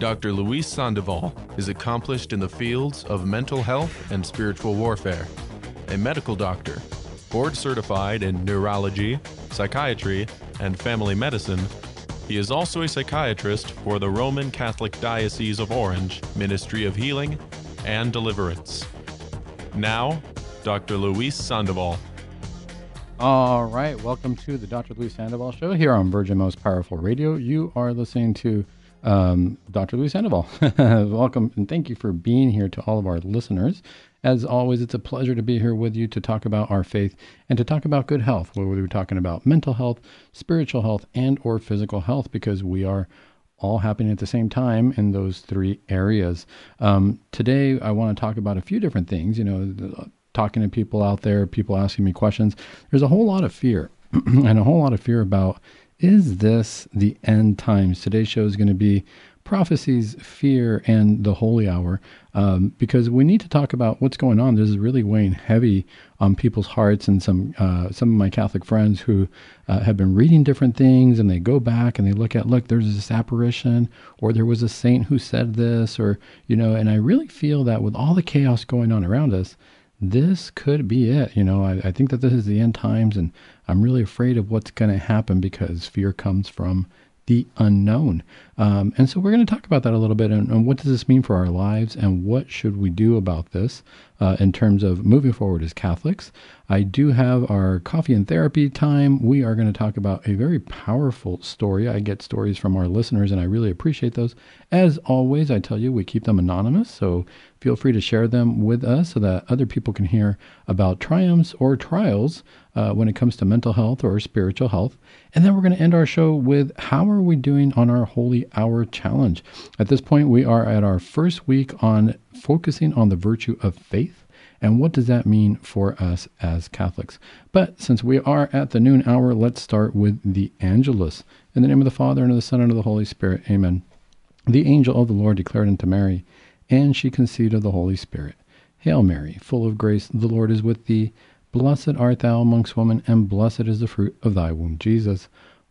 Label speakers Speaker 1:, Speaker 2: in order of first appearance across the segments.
Speaker 1: Dr. Luis Sandoval is accomplished in the fields of mental health and spiritual warfare, a medical doctor, board certified in neurology, psychiatry, and family medicine. He is also a psychiatrist for the Roman Catholic Diocese of Orange Ministry of Healing and Deliverance. Now, Dr. Luis Sandoval.
Speaker 2: All right, welcome to the Dr. Luis Sandoval Show here on Virgin Most Powerful Radio. You are listening to um, Dr. Luis Sandoval. welcome and thank you for being here to all of our listeners. As always, it's a pleasure to be here with you to talk about our faith and to talk about good health. Whether we're talking about mental health, spiritual health, and or physical health, because we are all happening at the same time in those three areas. Um, today, I want to talk about a few different things. You know, talking to people out there, people asking me questions. There's a whole lot of fear and a whole lot of fear about is this the end times? Today's show is going to be prophecies, fear, and the holy hour, um, because we need to talk about what's going on. This is really weighing heavy on people's hearts, and some uh, some of my Catholic friends who uh, have been reading different things, and they go back and they look at, look, there's this apparition, or there was a saint who said this, or you know, and I really feel that with all the chaos going on around us, this could be it. You know, I, I think that this is the end times, and I'm really afraid of what's going to happen because fear comes from the unknown. Um, and so we're going to talk about that a little bit and, and, what does this mean for our lives and what should we do about this uh, in terms of moving forward as Catholics. I do have our coffee and therapy time. We are going to talk about a very powerful story. I get stories from our listeners and I really appreciate those. As always, I tell you, we keep them anonymous. So feel free to share them with us so that other people can hear about triumphs or trials uh, when it comes to mental health or spiritual health. And then we're going to end our show with how are we doing on our Holy Hour Challenge? At this point, we are at our first week on focusing on the virtue of faith. And what does that mean for us as Catholics? But since we are at the noon hour, let's start with the Angelus. In the name of the Father, and of the Son, and of the Holy Spirit. Amen. The angel of the Lord declared unto Mary, and she conceived of the Holy Spirit. Hail Mary, full of grace, the Lord is with thee. Blessed art thou amongst women, and blessed is the fruit of thy womb, Jesus.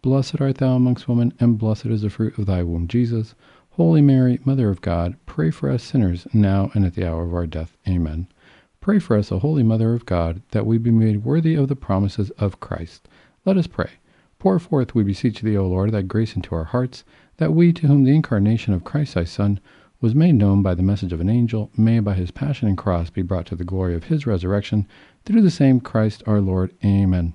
Speaker 2: Blessed art thou amongst women, and blessed is the fruit of thy womb, Jesus. Holy Mary, Mother of God, pray for us sinners, now and at the hour of our death. Amen. Pray for us, O Holy Mother of God, that we be made worthy of the promises of Christ. Let us pray. Pour forth, we beseech thee, O Lord, thy grace into our hearts, that we, to whom the incarnation of Christ thy Son was made known by the message of an angel, may by his passion and cross be brought to the glory of his resurrection, through the same Christ our Lord. Amen.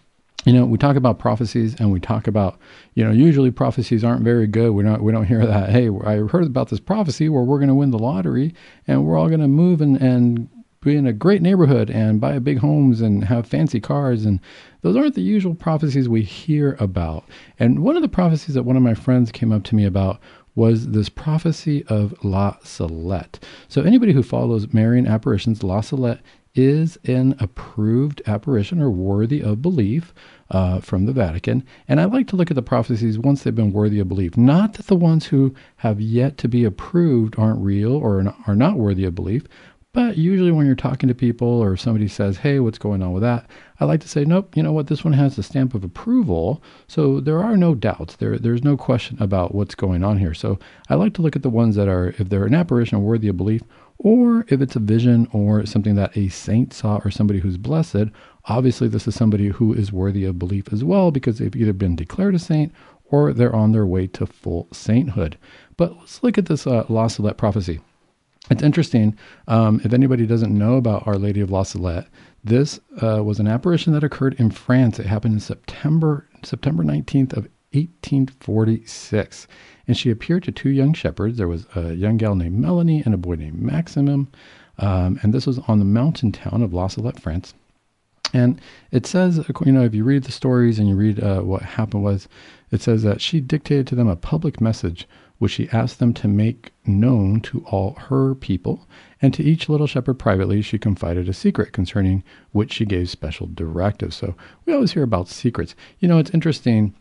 Speaker 2: you know, we talk about prophecies and we talk about, you know, usually prophecies aren't very good. We're not, we don't hear that, hey, I heard about this prophecy where we're going to win the lottery and we're all going to move and, and be in a great neighborhood and buy big homes and have fancy cars. And those aren't the usual prophecies we hear about. And one of the prophecies that one of my friends came up to me about was this prophecy of La Salette. So, anybody who follows Marian apparitions, La Salette is an approved apparition or worthy of belief uh, from the Vatican. And I like to look at the prophecies once they've been worthy of belief. Not that the ones who have yet to be approved aren't real or are not worthy of belief, but usually, when you're talking to people or somebody says, Hey, what's going on with that? I like to say, Nope, you know what? This one has the stamp of approval. So there are no doubts. There, there's no question about what's going on here. So I like to look at the ones that are, if they're an apparition worthy of belief, or if it's a vision or something that a saint saw or somebody who's blessed, obviously this is somebody who is worthy of belief as well because they've either been declared a saint or they're on their way to full sainthood. But let's look at this uh, La Salette prophecy. It's interesting. Um, if anybody doesn't know about Our Lady of La Salette, this uh, was an apparition that occurred in France. It happened in September September 19th of 1846. And she appeared to two young shepherds. There was a young gal named Melanie and a boy named Maximin. Um, and this was on the mountain town of La Salette, France. And it says, you know, if you read the stories and you read uh, what happened was, it says that she dictated to them a public message which she asked them to make known to all her people, and to each little shepherd privately she confided a secret concerning which she gave special directives. So we always hear about secrets. You know, it's interesting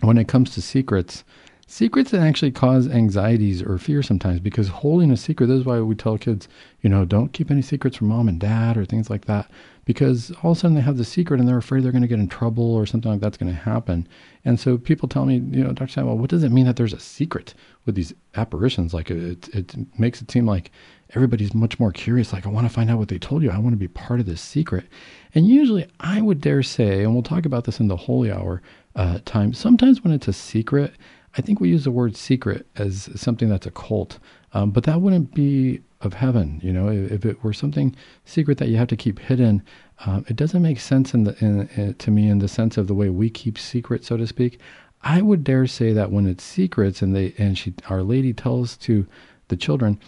Speaker 2: when it comes to secrets. Secrets that actually cause anxieties or fear sometimes because holding a secret, this is why we tell kids, you know, don't keep any secrets from mom and dad or things like that because all of a sudden they have the secret and they're afraid they're going to get in trouble or something like that's going to happen. And so people tell me, you know, Dr. Sandoval, what does it mean that there's a secret with these apparitions? Like it, it makes it seem like everybody's much more curious. Like, I want to find out what they told you. I want to be part of this secret. And usually I would dare say, and we'll talk about this in the holy hour uh, time, sometimes when it's a secret, I think we use the word secret as something that's a cult. Um, but that wouldn't be of heaven. You know, if it were something secret that you have to keep hidden, um, it doesn't make sense in the in, in, to me in the sense of the way we keep secret, so to speak. I would dare say that when it's secrets and they and she, Our Lady tells to the children,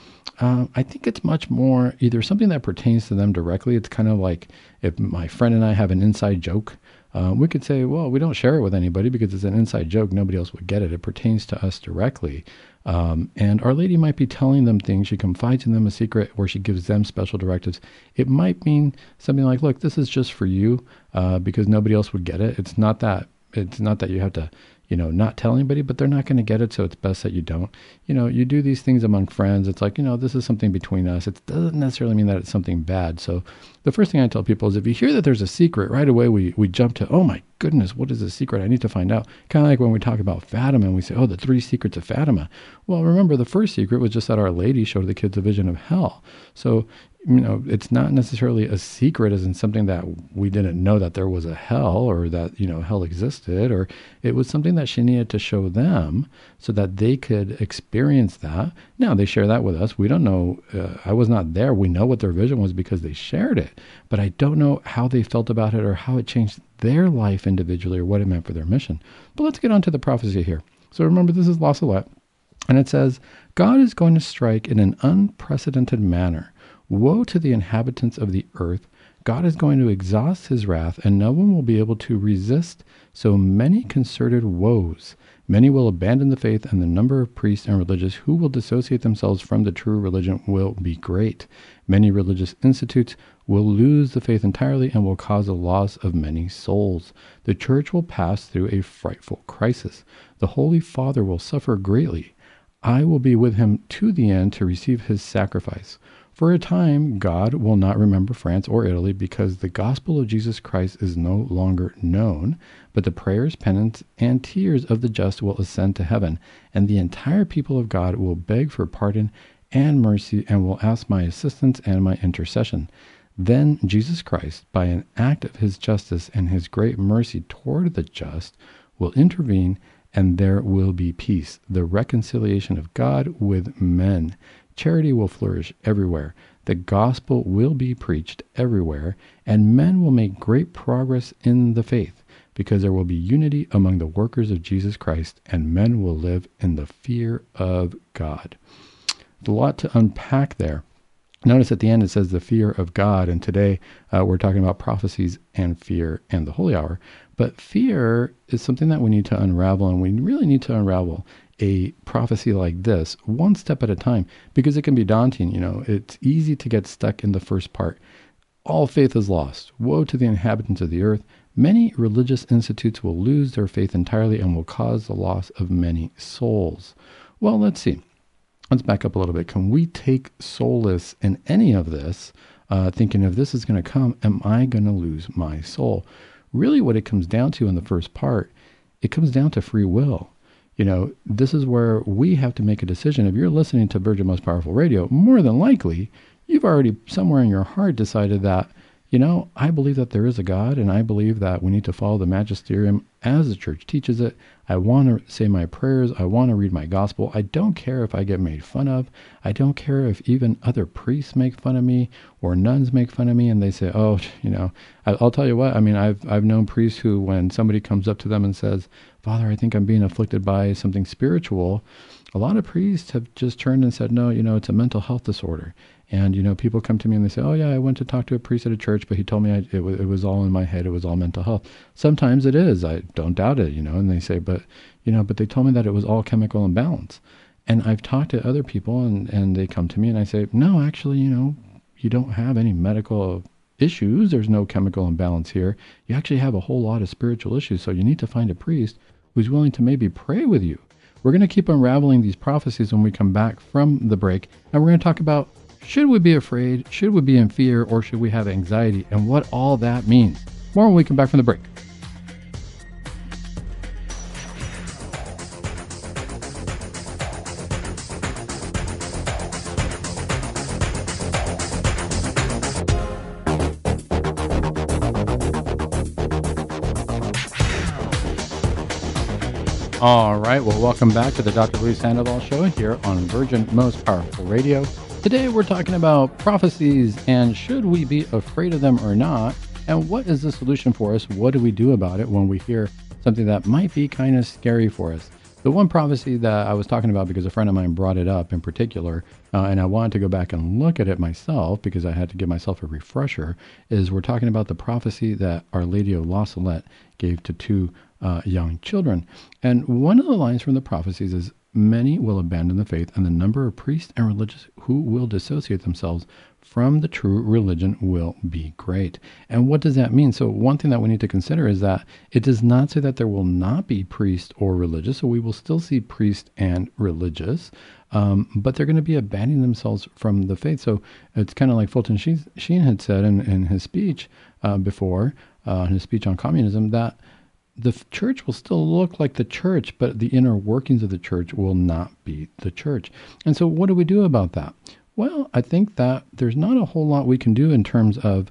Speaker 2: um, I think it's much more either something that pertains to them directly. It's kind of like if my friend and I have an inside joke. Uh, we could say, well, we don't share it with anybody because it's an inside joke. Nobody else would get it. It pertains to us directly. Um, and Our Lady might be telling them things. She confides in them a secret where she gives them special directives. It might mean something like, look, this is just for you uh, because nobody else would get it. It's not that. It's not that you have to you know, not tell anybody, but they're not going to get it, so it's best that you don't. You know, you do these things among friends. It's like, you know, this is something between us. It doesn't necessarily mean that it's something bad. So the first thing I tell people is if you hear that there's a secret, right away we, we jump to, oh my goodness, what is the secret? I need to find out. Kind of like when we talk about Fatima and we say, oh, the three secrets of Fatima. Well, remember, the first secret was just that Our Lady showed the kids a vision of hell. So you know, it's not necessarily a secret as in something that we didn't know that there was a hell or that, you know, hell existed, or it was something that she needed to show them so that they could experience that. Now, they share that with us. We don't know, uh, I was not there. We know what their vision was because they shared it, but I don't know how they felt about it or how it changed their life individually or what it meant for their mission. But let's get on to the prophecy here. So remember, this is La Salette, and it says, God is going to strike in an unprecedented manner Woe to the inhabitants of the earth! God is going to exhaust his wrath, and no one will be able to resist so many concerted woes. Many will abandon the faith, and the number of priests and religious who will dissociate themselves from the true religion will be great. Many religious institutes will lose the faith entirely and will cause a loss of many souls. The church will pass through a frightful crisis. The Holy Father will suffer greatly. I will be with him to the end to receive his sacrifice. For a time, God will not remember France or Italy because the gospel of Jesus Christ is no longer known, but the prayers, penance, and tears of the just will ascend to heaven, and the entire people of God will beg for pardon and mercy and will ask my assistance and my intercession. Then Jesus Christ, by an act of his justice and his great mercy toward the just, will intervene and there will be peace, the reconciliation of God with men. Charity will flourish everywhere. The gospel will be preached everywhere, and men will make great progress in the faith because there will be unity among the workers of Jesus Christ, and men will live in the fear of God. A lot to unpack there. Notice at the end it says the fear of God, and today uh, we're talking about prophecies and fear and the holy hour. But fear is something that we need to unravel, and we really need to unravel a prophecy like this one step at a time because it can be daunting. You know, it's easy to get stuck in the first part. All faith is lost. Woe to the inhabitants of the earth. Many religious institutes will lose their faith entirely and will cause the loss of many souls. Well, let's see. Let's back up a little bit. Can we take solace in any of this, uh, thinking if this is going to come, am I going to lose my soul? Really, what it comes down to in the first part, it comes down to free will you know, this is where we have to make a decision. If you're listening to Virgin Most Powerful Radio, more than likely, you've already somewhere in your heart decided that you know, I believe that there is a God, and I believe that we need to follow the magisterium as the church teaches it. I want to say my prayers. I want to read my gospel. I don't care if I get made fun of. I don't care if even other priests make fun of me or nuns make fun of me and they say, "Oh, you know." I'll tell you what. I mean, I've I've known priests who, when somebody comes up to them and says, "Father, I think I'm being afflicted by something spiritual," a lot of priests have just turned and said, "No, you know, it's a mental health disorder." And you know, people come to me and they say, "Oh yeah, I went to talk to a priest at a church, but he told me I, it, it was all in my head. It was all mental health." Sometimes it is. I don't doubt it. You know, and they say, "But you know, but they told me that it was all chemical imbalance." And I've talked to other people, and and they come to me and I say, "No, actually, you know, you don't have any medical issues. There's no chemical imbalance here. You actually have a whole lot of spiritual issues. So you need to find a priest who's willing to maybe pray with you." We're going to keep unraveling these prophecies when we come back from the break, and we're going to talk about should we be afraid? Should we be in fear? Or should we have anxiety? And what all that means. More when we come back from the break. All right. Well, welcome back to the Dr. Luis Sandoval Show here on Virgin Most Powerful Radio. Today we're talking about prophecies and should we be afraid of them or not? And what is the solution for us? What do we do about it when we hear something that might be kind of scary for us? The one prophecy that I was talking about because a friend of mine brought it up in particular, uh, and I wanted to go back and look at it myself because I had to give myself a refresher, is we're talking about the prophecy that Our Lady of La Salette gave to two uh, young children. And one of the lines from the prophecies is many will abandon the faith, and the number of priests and religious who will dissociate themselves from the true religion will be great. And what does that mean? So, one thing that we need to consider is that it does not say that there will not be priest or religious. So, we will still see priest and religious, um, but they're going to be abandoning themselves from the faith. So, it's kind of like Fulton Sheen had said in, in his speech uh, before, uh, his speech on communism, that the church will still look like the church, but the inner workings of the church will not be the church. And so, what do we do about that? Well, I think that there's not a whole lot we can do in terms of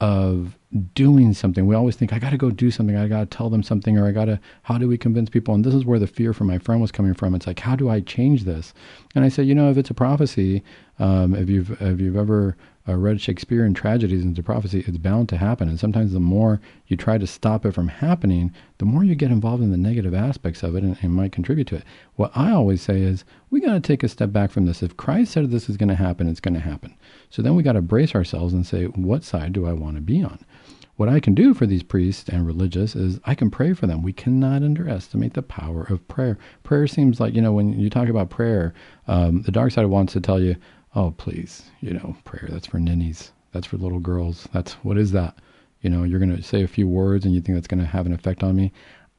Speaker 2: of doing something. We always think I got to go do something. I got to tell them something, or I got to. How do we convince people? And this is where the fear from my friend was coming from. It's like, how do I change this? And I said, you know, if it's a prophecy, um, if you've if you've ever uh, read Shakespearean tragedies into prophecy, it's bound to happen. And sometimes the more you try to stop it from happening, the more you get involved in the negative aspects of it and, and might contribute to it. What I always say is, we got to take a step back from this. If Christ said this is going to happen, it's going to happen. So then we got to brace ourselves and say, what side do I want to be on? What I can do for these priests and religious is I can pray for them. We cannot underestimate the power of prayer. Prayer seems like, you know, when you talk about prayer, um, the dark side wants to tell you, oh, please, you know, prayer, that's for ninnies. That's for little girls. That's what is that? You know, you're going to say a few words and you think that's going to have an effect on me.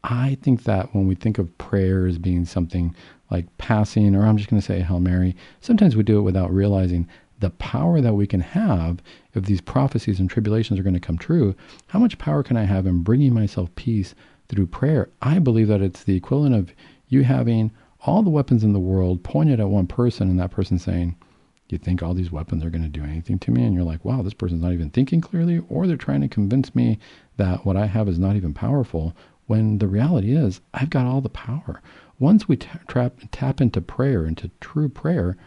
Speaker 2: I think that when we think of prayer as being something like passing, or I'm just going to say Hail Mary, sometimes we do it without realizing the power that we can have if these prophecies and tribulations are going to come true. How much power can I have in bringing myself peace through prayer? I believe that it's the equivalent of you having all the weapons in the world pointed at one person and that person saying, you think all these weapons are going to do anything to me? And you're like, wow, this person's not even thinking clearly, or they're trying to convince me that what I have is not even powerful. When the reality is, I've got all the power. Once we tap, tap into prayer, into true prayer,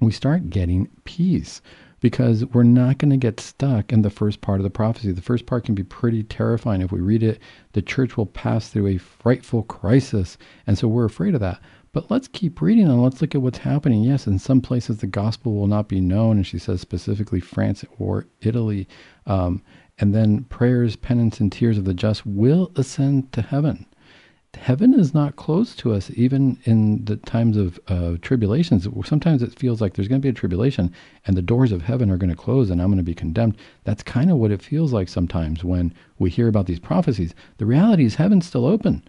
Speaker 2: we start getting peace because we're not going to get stuck in the first part of the prophecy. The first part can be pretty terrifying. If we read it, the church will pass through a frightful crisis. And so we're afraid of that. But let's keep reading and let's look at what's happening. Yes, in some places the gospel will not be known, and she says specifically France or Italy. Um, and then prayers, penance, and tears of the just will ascend to heaven. Heaven is not close to us, even in the times of uh, tribulations. Sometimes it feels like there's going to be a tribulation and the doors of heaven are going to close and I'm going to be condemned. That's kind of what it feels like sometimes when we hear about these prophecies. The reality is heaven's still open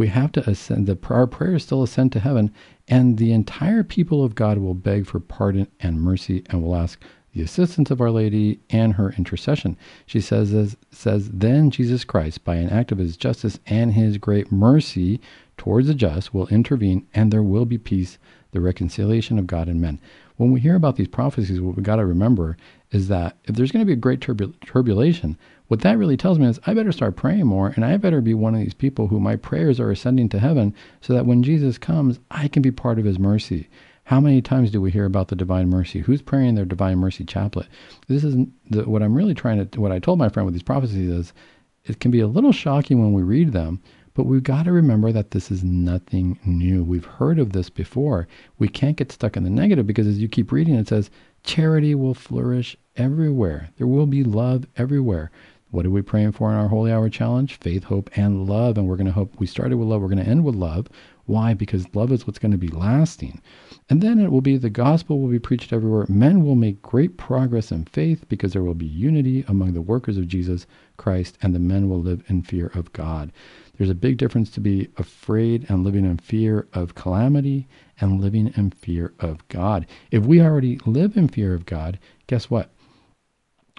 Speaker 2: we have to ascend, the, our prayers still ascend to heaven, and the entire people of God will beg for pardon and mercy and will ask the assistance of Our Lady and her intercession. She says, says, Then Jesus Christ, by an act of his justice and his great mercy towards the just, will intervene, and there will be peace, the reconciliation of God and men. When we hear about these prophecies, what we've got to remember is that if there's going to be a great turbul- tribulation, what that really tells me is I better start praying more and I better be one of these people who my prayers are ascending to heaven so that when Jesus comes, I can be part of his mercy. How many times do we hear about the divine mercy? Who's praying their divine mercy chaplet? This is the, what I'm really trying to, what I told my friend with these prophecies is it can be a little shocking when we read them, but we've got to remember that this is nothing new. We've heard of this before. We can't get stuck in the negative because as you keep reading, it says, charity will flourish everywhere. There will be love everywhere. What are we praying for in our Holy Hour Challenge? Faith, hope, and love. And we're going to hope we started with love, we're going to end with love. Why? Because love is what's going to be lasting. And then it will be the gospel will be preached everywhere. Men will make great progress in faith because there will be unity among the workers of Jesus Christ, and the men will live in fear of God. There's a big difference to be afraid and living in fear of calamity and living in fear of God. If we already live in fear of God, guess what?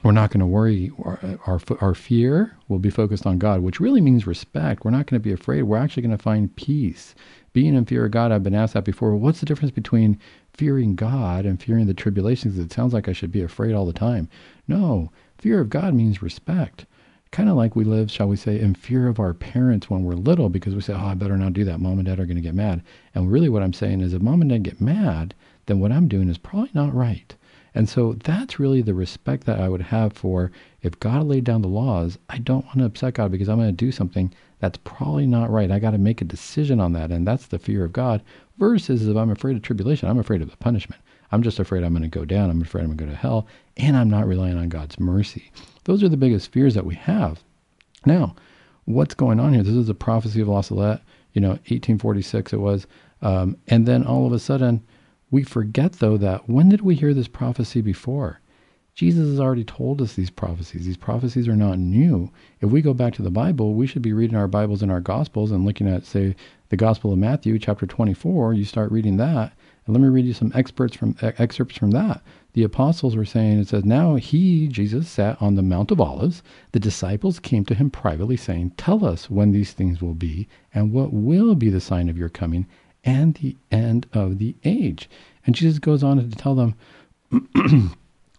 Speaker 2: We're not going to worry. Our, our, our fear will be focused on God, which really means respect. We're not going to be afraid. We're actually going to find peace. Being in fear of God, I've been asked that before. what's the difference between fearing God and fearing the tribulations? It sounds like I should be afraid all the time. No, fear of God means respect. Kind of like we live, shall we say, in fear of our parents when we're little because we say, oh, I better not do that. Mom and dad are going to get mad. And really, what I'm saying is, if mom and dad get mad, then what I'm doing is probably not right. And so that's really the respect that I would have for if God laid down the laws, I don't want to upset God because I'm going to do something that's probably not right. I got to make a decision on that. And that's the fear of God versus if I'm afraid of tribulation, I'm afraid of the punishment. I'm just afraid I'm going to go down. I'm afraid I'm going to go to hell. And I'm not relying on God's mercy. Those are the biggest fears that we have. Now, what's going on here? This is a prophecy of La Salette, you know, 1846 it was. Um, and then all of a sudden, we forget, though, that when did we hear this prophecy before? Jesus has already told us these prophecies. These prophecies are not new. If we go back to the Bible, we should be reading our Bibles and our Gospels and looking at, say, the Gospel of Matthew, chapter 24. You start reading that, and let me read you some excerpts from excerpts from that. The apostles were saying, it says, Now he, Jesus, sat on the Mount of Olives. The disciples came to him privately, saying, Tell us when these things will be, and what will be the sign of your coming and the end of the age. And Jesus goes on to tell them,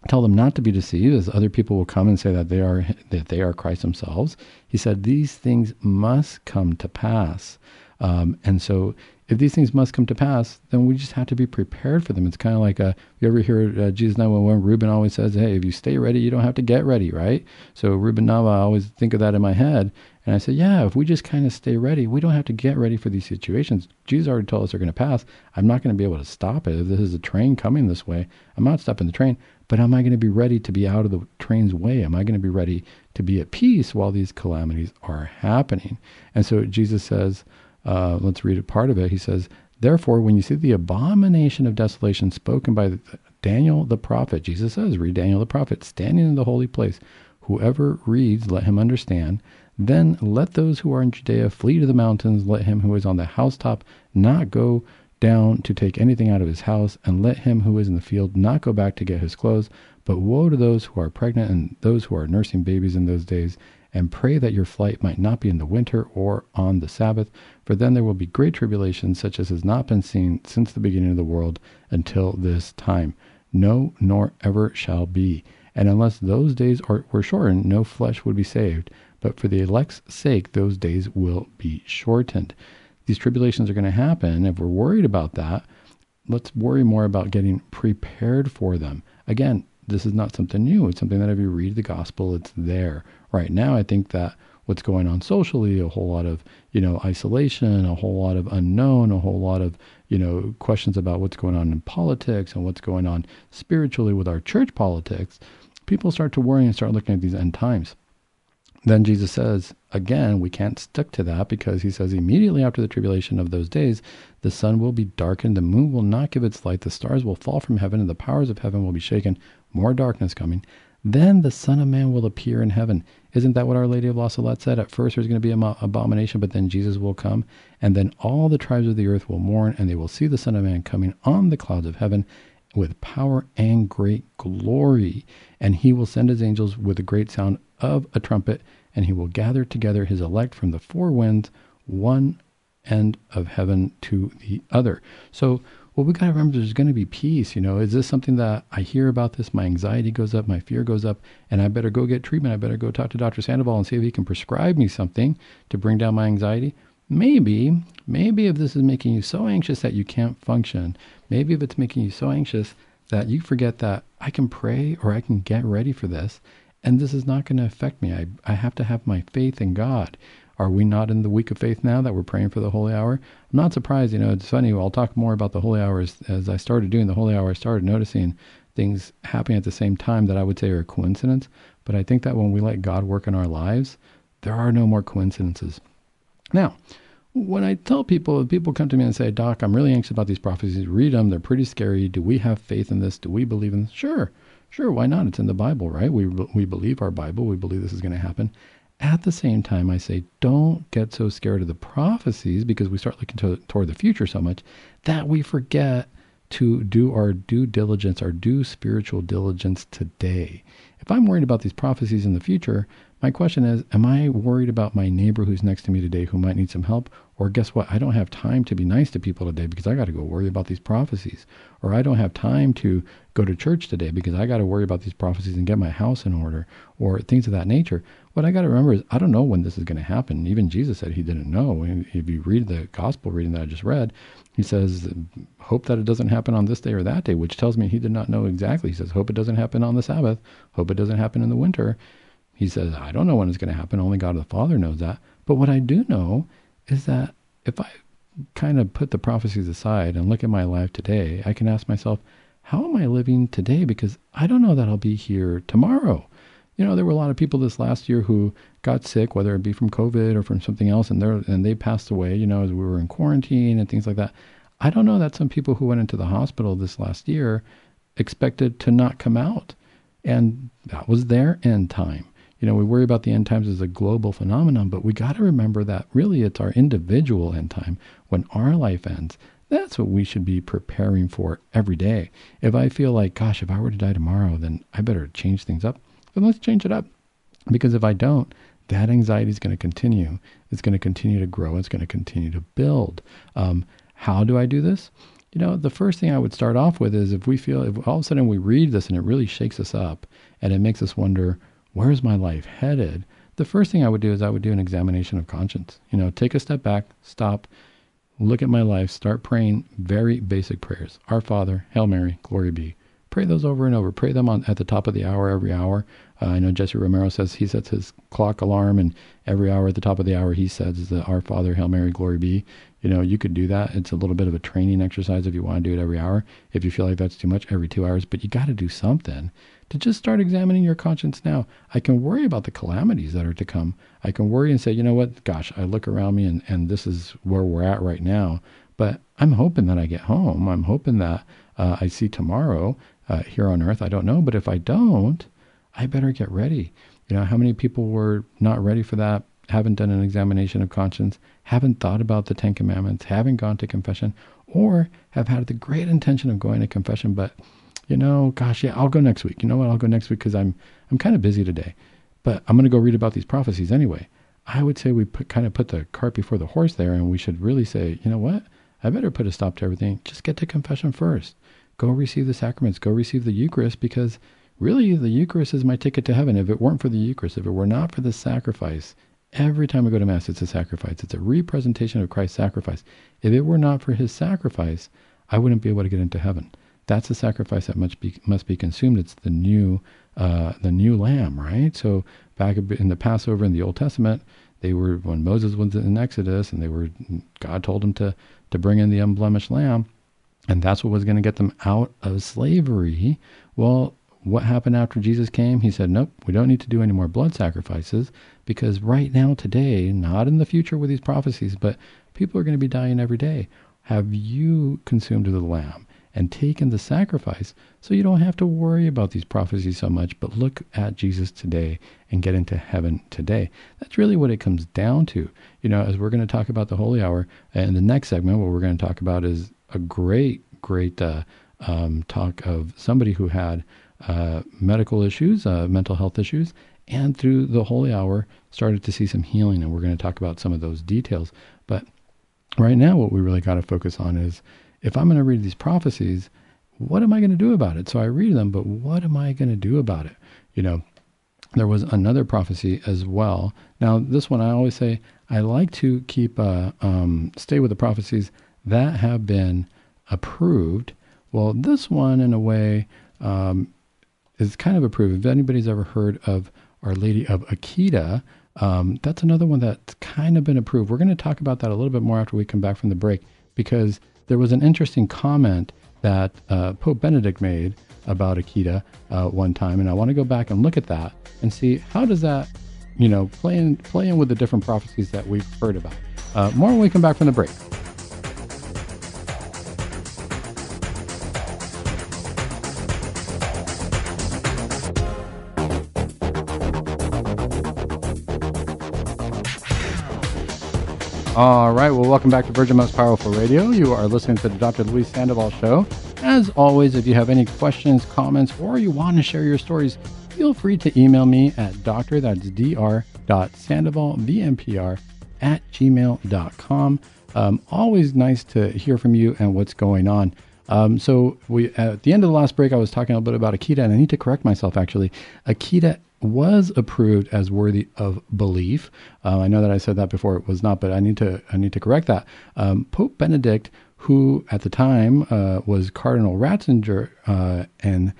Speaker 2: tell them not to be deceived, as other people will come and say that they are that they are Christ themselves. He said these things must come to pass, um, and so if these things must come to pass, then we just have to be prepared for them. It's kind of like a, you ever hear uh, Jesus 911, Ruben always says, hey, if you stay ready, you don't have to get ready, right? So Ruben Nava, I always think of that in my head. And I said, yeah, if we just kind of stay ready, we don't have to get ready for these situations. Jesus already told us they're going to pass. I'm not going to be able to stop it. If this is a train coming this way, I'm not stopping the train. But am I going to be ready to be out of the train's way? Am I going to be ready to be at peace while these calamities are happening? And so Jesus says, uh, let's read a part of it. He says, Therefore, when you see the abomination of desolation spoken by Daniel the prophet, Jesus says, read Daniel the prophet, standing in the holy place, whoever reads, let him understand. Then let those who are in Judea flee to the mountains. Let him who is on the housetop not go down to take anything out of his house, and let him who is in the field not go back to get his clothes. But woe to those who are pregnant and those who are nursing babies in those days, and pray that your flight might not be in the winter or on the Sabbath, for then there will be great tribulation, such as has not been seen since the beginning of the world until this time. No, nor ever shall be. And unless those days are, were shortened, no flesh would be saved. But for the elect's sake, those days will be shortened. These tribulations are going to happen. If we're worried about that, let's worry more about getting prepared for them. Again, this is not something new. It's something that if you read the gospel, it's there. Right now, I think that what's going on socially, a whole lot of, you know, isolation, a whole lot of unknown, a whole lot of, you know, questions about what's going on in politics and what's going on spiritually with our church politics, people start to worry and start looking at these end times. Then Jesus says, again, we can't stick to that because he says, immediately after the tribulation of those days, the sun will be darkened, the moon will not give its light, the stars will fall from heaven, and the powers of heaven will be shaken. More darkness coming. Then the Son of Man will appear in heaven. Isn't that what Our Lady of La Salette said? At first there's going to be an abomination, but then Jesus will come, and then all the tribes of the earth will mourn, and they will see the Son of Man coming on the clouds of heaven with power and great glory. And he will send his angels with a great sound of a trumpet, and he will gather together his elect from the four winds, one end of heaven to the other. So what we got to remember there's going to be peace. You know, is this something that I hear about this? My anxiety goes up, my fear goes up, and I better go get treatment. I better go talk to Dr. Sandoval and see if he can prescribe me something to bring down my anxiety. Maybe, maybe if this is making you so anxious that you can't function, maybe if it's making you so anxious that you forget that I can pray or I can get ready for this, and this is not going to affect me. I, I have to have my faith in God. Are we not in the week of faith now that we're praying for the holy hour? I'm not surprised. You know, it's funny. I'll talk more about the holy hours as I started doing the holy hour. I started noticing things happening at the same time that I would say are a coincidence. But I think that when we let God work in our lives, there are no more coincidences. Now, when I tell people, people come to me and say, Doc, I'm really anxious about these prophecies. Read them. They're pretty scary. Do we have faith in this? Do we believe in this? Sure. Sure. Why not? It's in the Bible, right? We, we believe our Bible. We believe this is going to happen. At the same time, I say, don't get so scared of the prophecies because we start looking to, toward the future so much that we forget to do our due diligence, our due spiritual diligence today. If I'm worried about these prophecies in the future, my question is Am I worried about my neighbor who's next to me today who might need some help? Or guess what? I don't have time to be nice to people today because I got to go worry about these prophecies. Or I don't have time to go to church today because I got to worry about these prophecies and get my house in order or things of that nature. What I got to remember is I don't know when this is going to happen. Even Jesus said he didn't know. And if you read the gospel reading that I just read, he says, hope that it doesn't happen on this day or that day, which tells me he did not know exactly. He says, hope it doesn't happen on the Sabbath. Hope it doesn't happen in the winter. He says, I don't know when it's going to happen. Only God the Father knows that. But what I do know is that if I kind of put the prophecies aside and look at my life today, I can ask myself, how am I living today? Because I don't know that I'll be here tomorrow you know, there were a lot of people this last year who got sick, whether it be from COVID or from something else, and they and they passed away. You know, as we were in quarantine and things like that. I don't know that some people who went into the hospital this last year expected to not come out, and that was their end time. You know, we worry about the end times as a global phenomenon, but we got to remember that really it's our individual end time when our life ends. That's what we should be preparing for every day. If I feel like, gosh, if I were to die tomorrow, then I better change things up then let's change it up. Because if I don't, that anxiety is going to continue. It's going to continue to grow. It's going to continue to build. Um, how do I do this? You know, the first thing I would start off with is if we feel, if all of a sudden we read this and it really shakes us up and it makes us wonder, where's my life headed? The first thing I would do is I would do an examination of conscience. You know, take a step back, stop, look at my life, start praying very basic prayers. Our Father, Hail Mary, glory be. Pray those over and over. Pray them on at the top of the hour every hour. Uh, I know Jesse Romero says he sets his clock alarm, and every hour at the top of the hour he says the Our Father, Hail Mary, Glory be. You know, you could do that. It's a little bit of a training exercise if you want to do it every hour. If you feel like that's too much, every two hours. But you got to do something to just start examining your conscience now. I can worry about the calamities that are to come. I can worry and say, you know what, gosh, I look around me and, and this is where we're at right now. But I'm hoping that I get home. I'm hoping that uh, I see tomorrow uh, here on earth. I don't know. But if I don't, I better get ready. You know, how many people were not ready for that, haven't done an examination of conscience, haven't thought about the Ten Commandments, haven't gone to confession, or have had the great intention of going to confession, but you know, gosh, yeah, I'll go next week. You know what? I'll go next week because I'm I'm kind of busy today, but I'm going to go read about these prophecies anyway. I would say we put, kind of put the cart before the horse there, and we should really say, you know what? I better put a stop to everything. Just get to confession first. Go receive the sacraments. Go receive the Eucharist because really the Eucharist is my ticket to heaven. If it weren't for the Eucharist, if it were not for the sacrifice, every time we go to Mass, it's a sacrifice. It's a representation of Christ's sacrifice. If it were not for his sacrifice, I wouldn't be able to get into heaven. That's a sacrifice that must be must be consumed. It's the new uh, the new lamb, right? So back in the Passover in the Old Testament, they were when Moses was in Exodus, and they were God told him to to bring in the unblemished lamb, and that's what was going to get them out of slavery. Well, what happened after Jesus came? He said, Nope, we don't need to do any more blood sacrifices because right now, today, not in the future with these prophecies, but people are going to be dying every day. Have you consumed the lamb and taken the sacrifice so you don't have to worry about these prophecies so much, but look at Jesus today and get into heaven today? That's really what it comes down to. You know, as we're going to talk about the holy hour in the next segment, what we're going to talk about is a great, great uh, um, talk of somebody who had uh, medical issues, uh, mental health issues, and through the holy hour started to see some healing. And we're going to talk about some of those details. But right now, what we really got to focus on is if I'm going to read these prophecies, what am I going to do about it? So I read them, but what am I going to do about it? You know, there was another prophecy as well. Now, this one I always say I like to keep uh, um, stay with the prophecies that have been approved. Well, this one, in a way, um, is kind of approved. If anybody's ever heard of Our Lady of Akita, um, that's another one that's kind of been approved. We're going to talk about that a little bit more after we come back from the break because there was an interesting comment that uh, Pope Benedict made about Akita uh, one time, and I want to go back and look at that and see how does that, you know, play in, play in with the different prophecies that we've heard about. Uh, more when we come back from the break. All right. Well, welcome back to Virgin Most Powerful Radio. You are listening to the Dr. Luis Sandoval Show. As always, if you have any questions, comments, or you want to share your stories, feel free to email me at doctor, that's dr. VMPR, at gmail.com. Um, always nice to hear from you and what's going on. Um, so we at the end of the last break, I was talking a little bit about Akita, and I need to correct myself. Actually, Akita was approved as worthy of belief. Uh, I know that I said that before; it was not, but I need to I need to correct that. Um, Pope Benedict, who at the time uh, was Cardinal Ratzinger, uh, in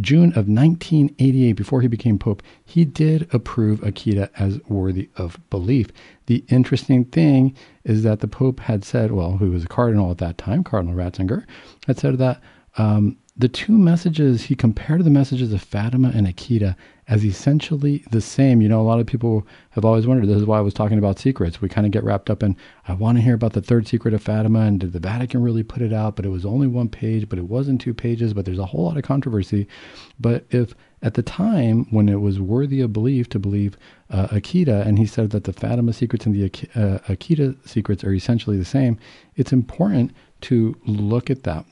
Speaker 2: June of 1988, before he became Pope, he did approve Akita as worthy of belief. The interesting thing is that the Pope had said, well, who was a cardinal at that time, Cardinal Ratzinger, had said that um, the two messages, he compared the messages of Fatima and Akita as essentially the same. You know, a lot of people have always wondered. This is why I was talking about secrets. We kind of get wrapped up in, I want to hear about the third secret of Fatima, and did the Vatican really put it out? But it was only one page, but it wasn't two pages, but there's a whole lot of controversy. But if at the time when it was worthy of belief to believe uh, Akita, and he said that the Fatima secrets and the uh, Akita secrets are essentially the same, it's important to look at that.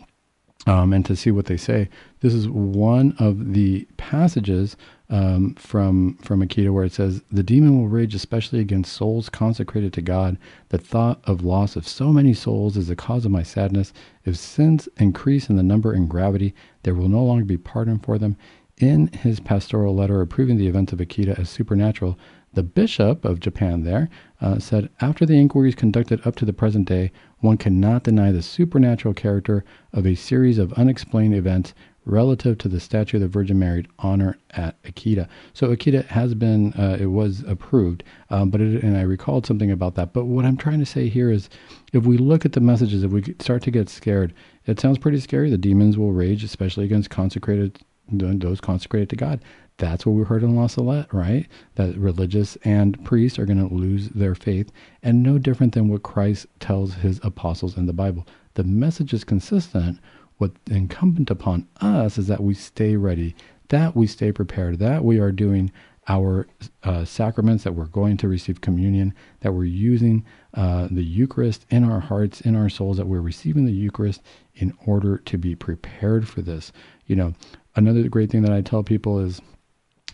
Speaker 2: Um, and to see what they say. This is one of the passages um, from from Akita where it says the demon will rage especially against souls consecrated to God. The thought of loss of so many souls is the cause of my sadness. If sins increase in the number and gravity, there will no longer be pardon for them. In his pastoral letter approving the events of Akita as supernatural, the bishop of Japan there uh, said after the inquiries conducted up to the present day, one cannot deny the supernatural character of a series of unexplained events relative to the statue of the Virgin Mary honor at Akita. So Akita has been, uh, it was approved, um, but it, and I recalled something about that. But what I'm trying to say here is, if we look at the messages, if we start to get scared, it sounds pretty scary. The demons will rage, especially against consecrated those consecrated to God. That's what we heard in La Salette, right? That religious and priests are going to lose their faith, and no different than what Christ tells his apostles in the Bible. The message is consistent what incumbent upon us is that we stay ready, that we stay prepared, that we are doing our uh, sacraments, that we're going to receive communion, that we're using uh, the Eucharist in our hearts, in our souls, that we're receiving the Eucharist in order to be prepared for this. You know, another great thing that I tell people is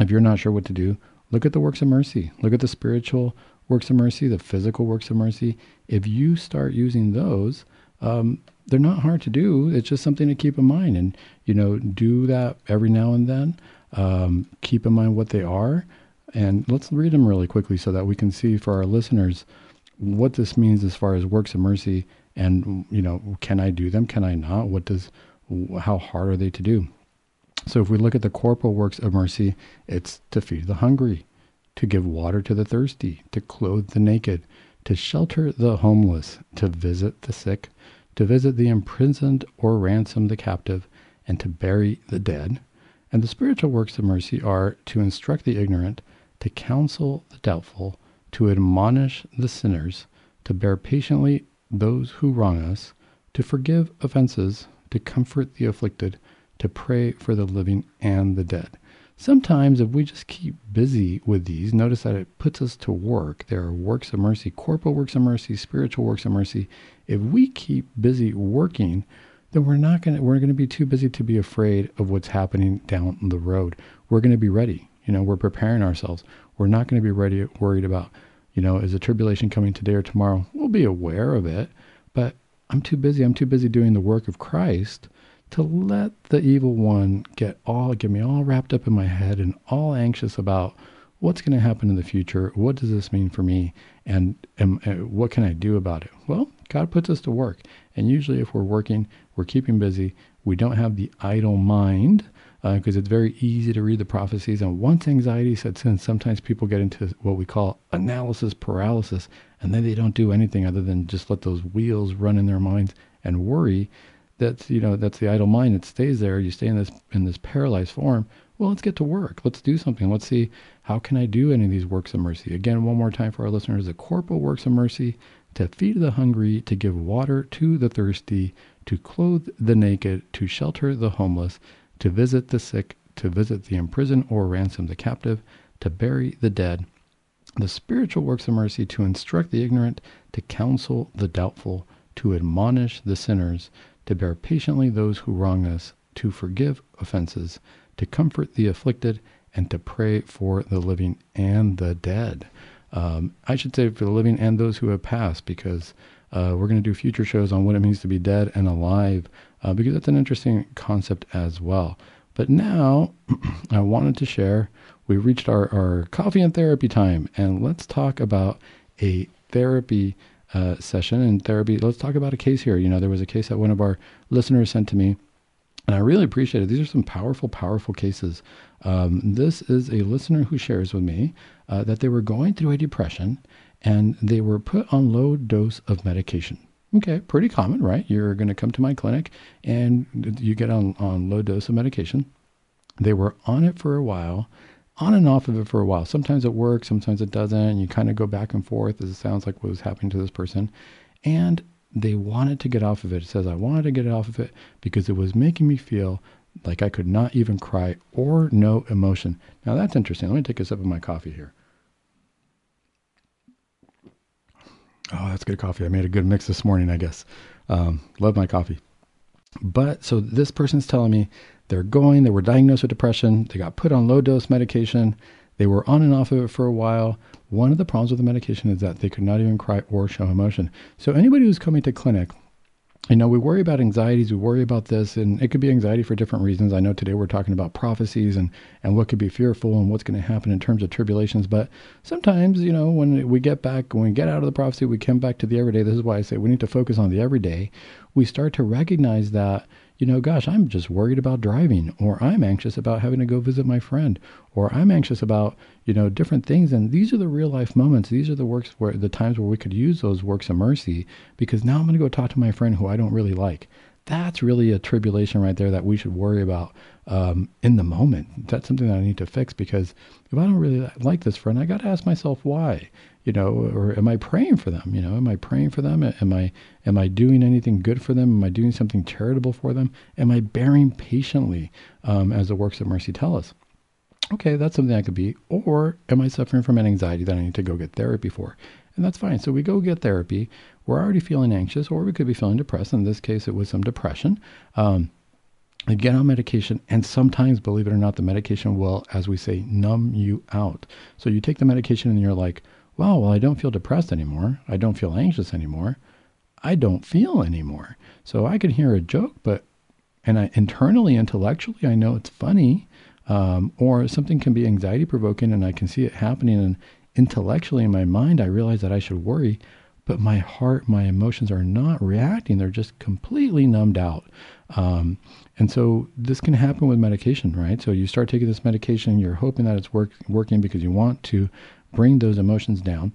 Speaker 2: if you're not sure what to do, look at the works of mercy, look at the spiritual works of mercy, the physical works of mercy. If you start using those, um, they're not hard to do. It's just something to keep in mind, and you know, do that every now and then. Um, keep in mind what they are, and let's read them really quickly so that we can see for our listeners what this means as far as works of mercy. And you know, can I do them? Can I not? What does? How hard are they to do? So if we look at the corporal works of mercy, it's to feed the hungry, to give water to the thirsty, to clothe the naked, to shelter the homeless, to visit the sick, to visit the imprisoned or ransom the captive, and to bury the dead. And the spiritual works of mercy are to instruct the ignorant, to counsel the doubtful, to admonish the sinners, to bear patiently those who wrong us, to forgive offenses, to comfort the afflicted, to pray for the living and the dead. Sometimes, if we just keep busy with these, notice that it puts us to work. There are works of mercy, corporal works of mercy, spiritual works of mercy. If we keep busy working, then we're not going to we're going to be too busy to be afraid of what's happening down the road. We're going to be ready. You know, we're preparing ourselves. We're not going to be ready worried about, you know, is a tribulation coming today or tomorrow? We'll be aware of it, but I'm too busy. I'm too busy doing the work of Christ to let the evil one get all get me all wrapped up in my head and all anxious about what's going to happen in the future. What does this mean for me? And, and, and what can I do about it? Well, God puts us to work. And usually, if we're working, we're keeping busy. We don't have the idle mind because uh, it's very easy to read the prophecies. And once anxiety sets in, sometimes people get into what we call analysis paralysis, and then they don't do anything other than just let those wheels run in their minds and worry. That's you know that's the idle mind. It stays there. You stay in this in this paralyzed form. Well, let's get to work. Let's do something. Let's see how can I do any of these works of mercy. Again, one more time for our listeners: the corporal works of mercy to feed the hungry, to give water to the thirsty, to clothe the naked, to shelter the homeless to visit the sick, to visit the imprisoned or ransom the captive, to bury the dead, the spiritual works of mercy to instruct the ignorant, to counsel the doubtful, to admonish the sinners, to bear patiently those who wrong us, to forgive offenses, to comfort the afflicted, and to pray for the living and the dead. Um, I should say for the living and those who have passed, because uh, we're going to do future shows on what it means to be dead and alive uh, because that's an interesting concept as well. But now I wanted to share, we reached our, our coffee and therapy time, and let's talk about a therapy uh, session and therapy. Let's talk about a case here. You know, there was a case that one of our listeners sent to me, and I really appreciate it. These are some powerful, powerful cases. Um, this is a listener who shares with me uh, that they were going through a depression and they were put on low dose of medication. Okay, pretty common, right? You're going to come to my clinic and you get on, on low dose of medication. They were on it for a while, on and off of it for a while. Sometimes it works, sometimes it doesn't, and you kind of go back and forth as it sounds like what was happening to this person. And they wanted to get off of it. It says, I wanted to get off of it because it was making me feel like I could not even cry or no emotion. Now that's interesting. Let me take a sip of my coffee here. Oh, that's good coffee. I made a good mix this morning, I guess. Um, love my coffee. But so this person's telling me they're going, they were diagnosed with depression, they got put on low dose medication, they were on and off of it for a while. One of the problems with the medication is that they could not even cry or show emotion. So anybody who's coming to clinic you know, we worry about anxieties, we worry about this, and it could be anxiety for different reasons. I know today we're talking about prophecies and, and what could be fearful and what's going to happen in terms of tribulations. But sometimes, you know, when we get back, when we get out of the prophecy, we come back to the everyday. This is why I say we need to focus on the everyday. We start to recognize that you know, gosh, I'm just worried about driving, or I'm anxious about having to go visit my friend, or I'm anxious about, you know, different things. And these are the real life moments. These are the works where the times where we could use those works of mercy because now I'm going to go talk to my friend who I don't really like. That's really a tribulation right there that we should worry about um, in the moment. That's something that I need to fix because if I don't really like this friend, I got to ask myself why you know, or am I praying for them? You know, am I praying for them? Am I am I doing anything good for them? Am I doing something charitable for them? Am I bearing patiently, um, as the works of mercy tell us? Okay, that's something I could be. Or am I suffering from an anxiety that I need to go get therapy for? And that's fine. So we go get therapy. We're already feeling anxious, or we could be feeling depressed. In this case, it was some depression. Um, I get on medication, and sometimes, believe it or not, the medication will, as we say, numb you out. So you take the medication, and you're like, wow, well, I don't feel depressed anymore. I don't feel anxious anymore. I don't feel anymore. So I can hear a joke, but, and I internally, intellectually, I know it's funny, um, or something can be anxiety provoking and I can see it happening. And intellectually in my mind, I realize that I should worry, but my heart, my emotions are not reacting. They're just completely numbed out. Um, and so this can happen with medication, right? So you start taking this medication, you're hoping that it's work, working because you want to bring those emotions down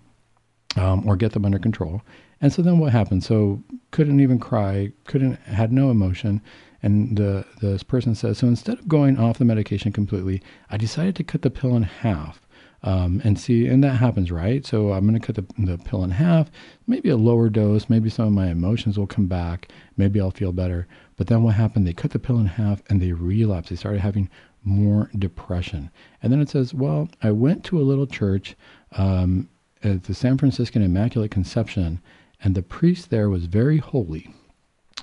Speaker 2: um, or get them under control. And so then what happened? So couldn't even cry, couldn't had no emotion. And the this person says, so instead of going off the medication completely, I decided to cut the pill in half. Um, and see, and that happens, right? So I'm going to cut the, the pill in half, maybe a lower dose, maybe some of my emotions will come back, maybe I'll feel better. But then what happened? They cut the pill in half and they relapsed. They started having more depression. And then it says, well, I went to a little church um, at the San Franciscan Immaculate Conception, and the priest there was very holy.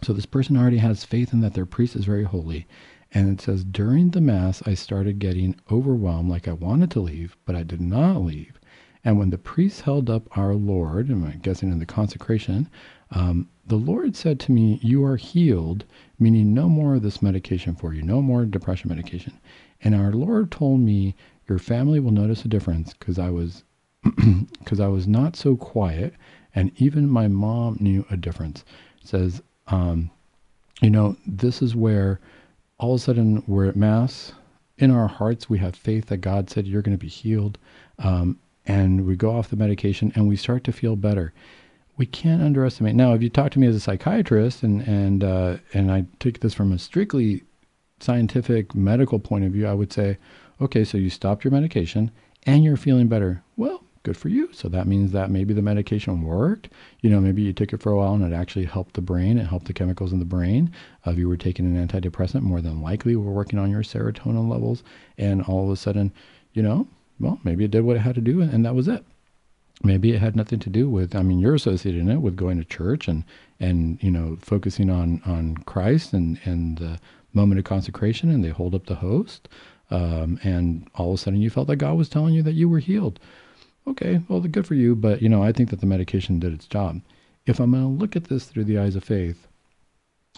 Speaker 2: So this person already has faith in that their priest is very holy. And it says, during the Mass, I started getting overwhelmed, like I wanted to leave, but I did not leave. And when the priest held up our Lord, I'm guessing in the consecration, um, the Lord said to me, You are healed, meaning no more of this medication for you, no more depression medication. And our Lord told me, Your family will notice a difference because I was because I was not so quiet, and even my mom knew a difference. Says, um, you know, this is where all of a sudden we're at Mass. In our hearts, we have faith that God said you're going to be healed. Um, and we go off the medication and we start to feel better. We can't underestimate. Now, if you talk to me as a psychiatrist, and and uh, and I take this from a strictly scientific medical point of view, I would say, okay, so you stopped your medication and you're feeling better. Well, good for you. So that means that maybe the medication worked. You know, maybe you took it for a while and it actually helped the brain. It helped the chemicals in the brain. Uh, if you were taking an antidepressant, more than likely we're working on your serotonin levels. And all of a sudden, you know, well, maybe it did what it had to do and that was it. Maybe it had nothing to do with, I mean, you're associating it with going to church and, and, you know, focusing on, on Christ and, and the moment of consecration and they hold up the host. Um, and all of a sudden you felt that God was telling you that you were healed okay, well, good for you, but you know, I think that the medication did its job. If I'm going to look at this through the eyes of faith,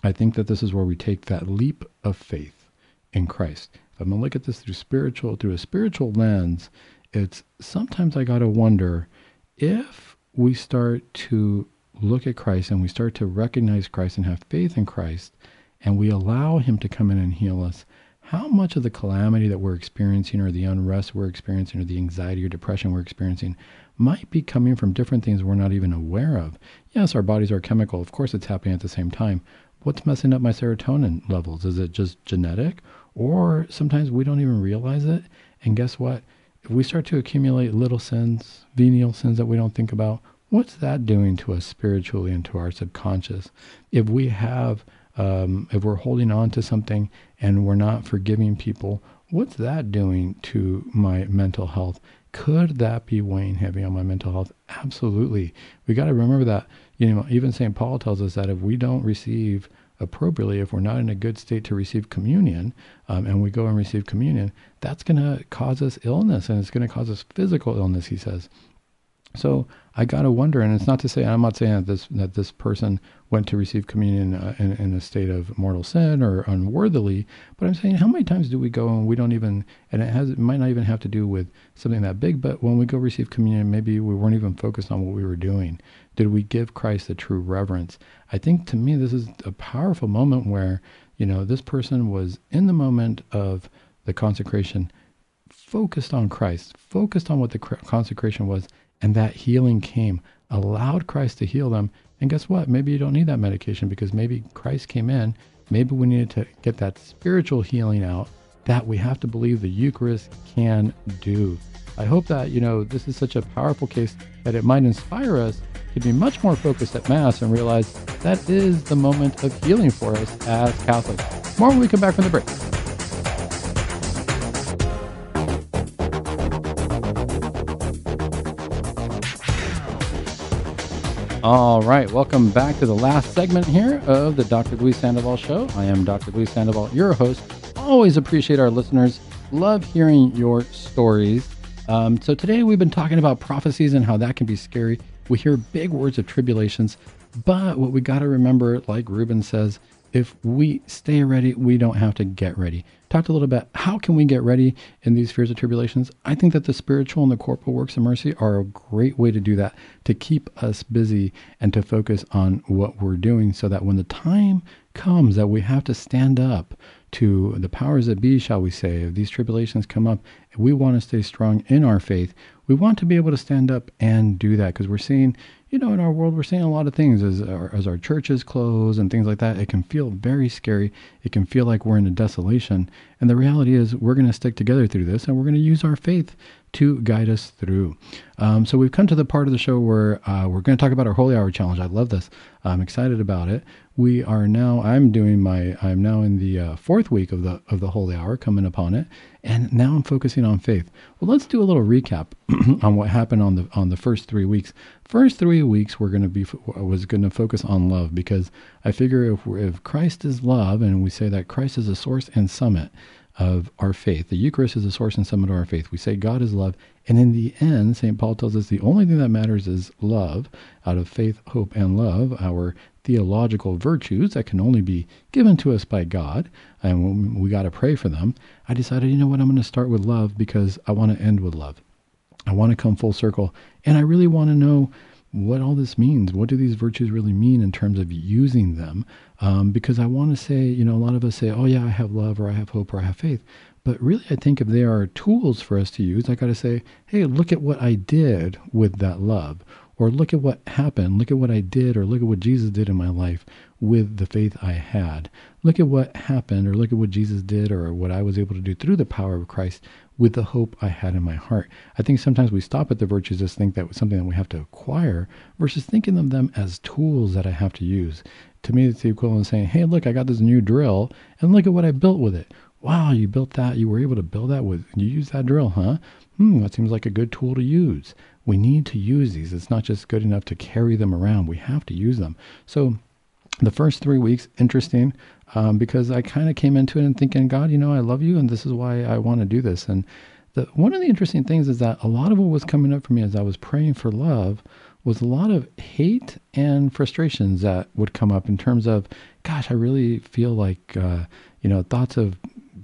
Speaker 2: I think that this is where we take that leap of faith in Christ. If I'm going to look at this through spiritual, through a spiritual lens, it's sometimes I got to wonder if we start to look at Christ and we start to recognize Christ and have faith in Christ and we allow him to come in and heal us, how much of the calamity that we're experiencing or the unrest we're experiencing or the anxiety or depression we're experiencing might be coming from different things we're not even aware of. Yes, our bodies are chemical. Of course, it's happening at the same time. What's messing up my serotonin levels? Is it just genetic? Or sometimes we don't even realize it. And guess what? If we start to accumulate little sins, venial sins that we don't think about, what's that doing to us spiritually and to our subconscious? If we have um, if we're holding on to something and we're not forgiving people, what's that doing to my mental health? Could that be weighing heavy on my mental health? Absolutely. We got to remember that, you know, even St. Paul tells us that if we don't receive appropriately, if we're not in a good state to receive communion, um, and we go and receive communion, that's going to cause us illness and it's going to cause us physical illness, he says. So I got to wonder, and it's not to say I'm not saying that this that this person went to receive communion uh, in, in, a state of mortal sin or unworthily, but I'm saying how many times do we go and we don't even, and it has it might not even have to do with something that big, but when we go receive communion, maybe we weren't even focused on what we were doing. Did we give Christ the true reverence? I think to me this is a powerful moment where you know this person was in the moment of the consecration, focused on Christ, focused on what the consecration was and that healing came, allowed Christ to heal them. And guess what? Maybe you don't need that medication because maybe Christ came in. Maybe we needed to get that spiritual healing out that we have to believe the Eucharist can do. I hope that, you know, this is such a powerful case that it might inspire us to be much more focused at Mass and realize that is the moment of healing for us as Catholics. More when we come back from the break. All right, welcome back to the last segment here of the Dr. Luis Sandoval Show. I am Dr. Luis Sandoval, your host. Always appreciate our listeners. Love hearing your stories. Um, so today we've been talking about prophecies and how that can be scary. We hear big words of tribulations, but what we got to remember, like Ruben says, if we stay ready, we don't have to get ready. Talked a little bit, how can we get ready in these fears of tribulations? I think that the spiritual and the corporal works of mercy are a great way to do that, to keep us busy and to focus on what we're doing so that when the time comes that we have to stand up to the powers that be, shall we say, if these tribulations come up, we want to stay strong in our faith. We want to be able to stand up and do that because we're seeing you know, in our world, we're seeing a lot of things as our, as our churches close and things like that. It can feel very scary. It can feel like we're in a desolation. And the reality is, we're going to stick together through this, and we're going to use our faith to guide us through. Um, so we've come to the part of the show where uh, we're going to talk about our Holy Hour challenge. I love this. I'm excited about it. We are now. I'm doing my. I'm now in the uh, fourth week of the of the Holy Hour, coming upon it, and now I'm focusing on faith. Well, let's do a little recap on what happened on the on the first three weeks. First three weeks, we're going to be was going to focus on love because I figure if if Christ is love, and we say that Christ is the source and summit, of our faith. The Eucharist is the source and summit of our faith. We say God is love. And in the end, St. Paul tells us the only thing that matters is love. Out of faith, hope, and love, our theological virtues that can only be given to us by God, and we got to pray for them. I decided, you know what, I'm going to start with love because I want to end with love. I want to come full circle, and I really want to know what all this means. What do these virtues really mean in terms of using them? Um, because I want to say, you know, a lot of us say, oh, yeah, I have love or I have hope or I have faith. But really, I think if they are tools for us to use, I got to say, hey, look at what I did with that love. Or look at what happened. Look at what I did, or look at what Jesus did in my life with the faith I had. Look at what happened, or look at what Jesus did, or what I was able to do through the power of Christ with the hope I had in my heart. I think sometimes we stop at the virtues, just think that was something that we have to acquire, versus thinking of them as tools that I have to use. To me, it's the equivalent of saying, hey, look, I got this new drill, and look at what I built with it. Wow, you built that. You were able to build that with, you use that drill, huh? Hmm, that seems like a good tool to use. We need to use these. It's not just good enough to carry them around. We have to use them. So the first three weeks, interesting um, because I kind of came into it and thinking, God, you know, I love you, and this is why I want to do this. And the, one of the interesting things is that a lot of what was coming up for me as I was praying for love was a lot of hate and frustrations that would come up in terms of, gosh, I really feel like, uh, you know, thoughts of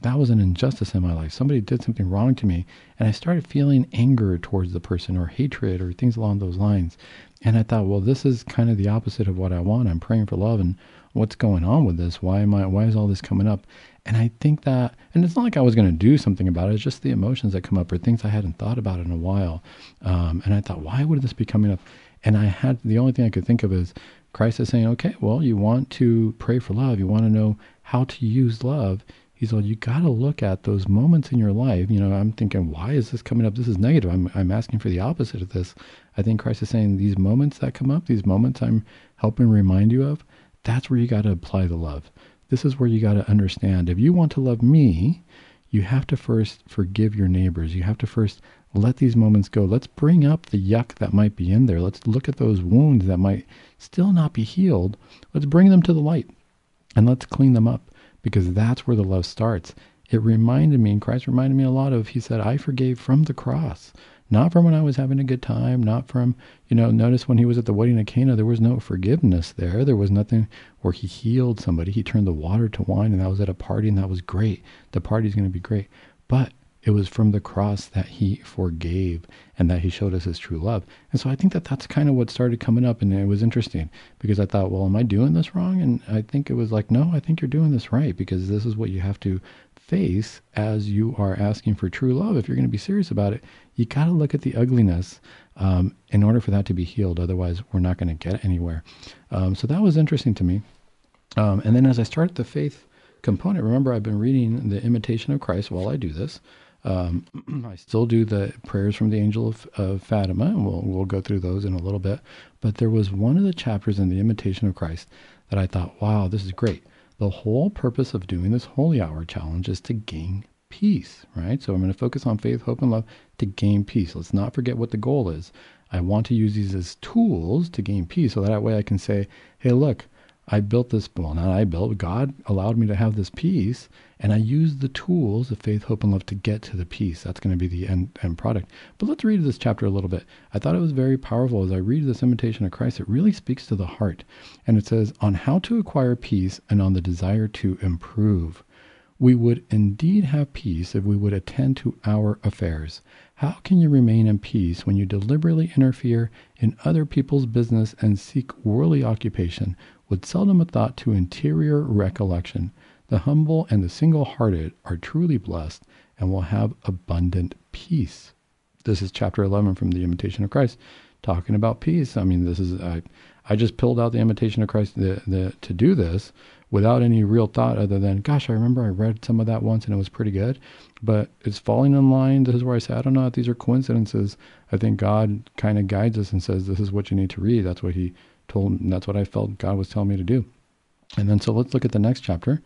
Speaker 2: that was an injustice in my life. Somebody did something wrong to me. And I started feeling anger towards the person or hatred or things along those lines. And I thought, well, this is kind of the opposite of what I want. I'm praying for love. And what's going on with this? Why am I, why is all this coming up? And I think that, and it's not like I was going to do something about it. It's just the emotions that come up or things I hadn't thought about in a while. Um, and I thought, why would this be coming up? And I had, the only thing I could think of is Christ is saying, okay, well, you want to pray for love. You want to know how to use love. He said, you got to look at those moments in your life. You know, I'm thinking, why is this coming up? This is negative. I'm, I'm asking for the opposite of this. I think Christ is saying these moments that come up, these moments I'm helping remind you of, that's where you got to apply the love. This is where you got to understand if you want to love me, you have to first forgive your neighbors. You have to first let these moments go. Let's bring up the yuck that might be in there. Let's look at those wounds that might still not be healed. Let's bring them to the light and let's clean them up because that's where the love starts. It reminded me, and Christ reminded me a lot of, he said, I forgave from the cross. Not from when I was having a good time, not from, you know, notice when he was at the wedding of Cana, there was no forgiveness there. There was nothing where he healed somebody. He turned the water to wine, and that was at a party, and that was great. The party's going to be great. But it was from the cross that he forgave and that he showed us his true love. And so I think that that's kind of what started coming up. And it was interesting because I thought, well, am I doing this wrong? And I think it was like, no, I think you're doing this right because this is what you have to face as you are asking for true love. If you're going to be serious about it, you got to look at the ugliness um, in order for that to be healed. Otherwise, we're not going to get anywhere. Um, so that was interesting to me. Um, and then as I started the faith component, remember I've been reading the Imitation of Christ while I do this. Um, I still do the prayers from the angel of, of, Fatima, and we'll, we'll go through those in a little bit. But there was one of the chapters in the Imitation of Christ that I thought, wow, this is great. The whole purpose of doing this holy hour challenge is to gain peace, right? So I'm going to focus on faith, hope, and love to gain peace. Let's not forget what the goal is. I want to use these as tools to gain peace so that way I can say, hey, look, I built this, well, not I built, God allowed me to have this peace, and I use the tools of faith, hope, and love to get to the peace. That's going to be the end, end product. But let's read this chapter a little bit. I thought it was very powerful. As I read this imitation of Christ, it really speaks to the heart. And it says, on how to acquire peace and on the desire to improve. We would indeed have peace if we would attend to our affairs. How can you remain in peace when you deliberately interfere in other people's business and seek worldly occupation with seldom a thought to interior recollection. The humble and the single hearted are truly blessed and will have abundant peace. This is chapter 11 from the Imitation of Christ, talking about peace. I mean, this is, I, I just pulled out the Imitation of Christ the, the, to do this without any real thought other than, gosh, I remember I read some of that once and it was pretty good. But it's falling in line. This is where I say, I don't know if these are coincidences. I think God kind of guides us and says, this is what you need to read. That's what He told that's what I felt God was telling me to do. And then so let's look at the next chapter.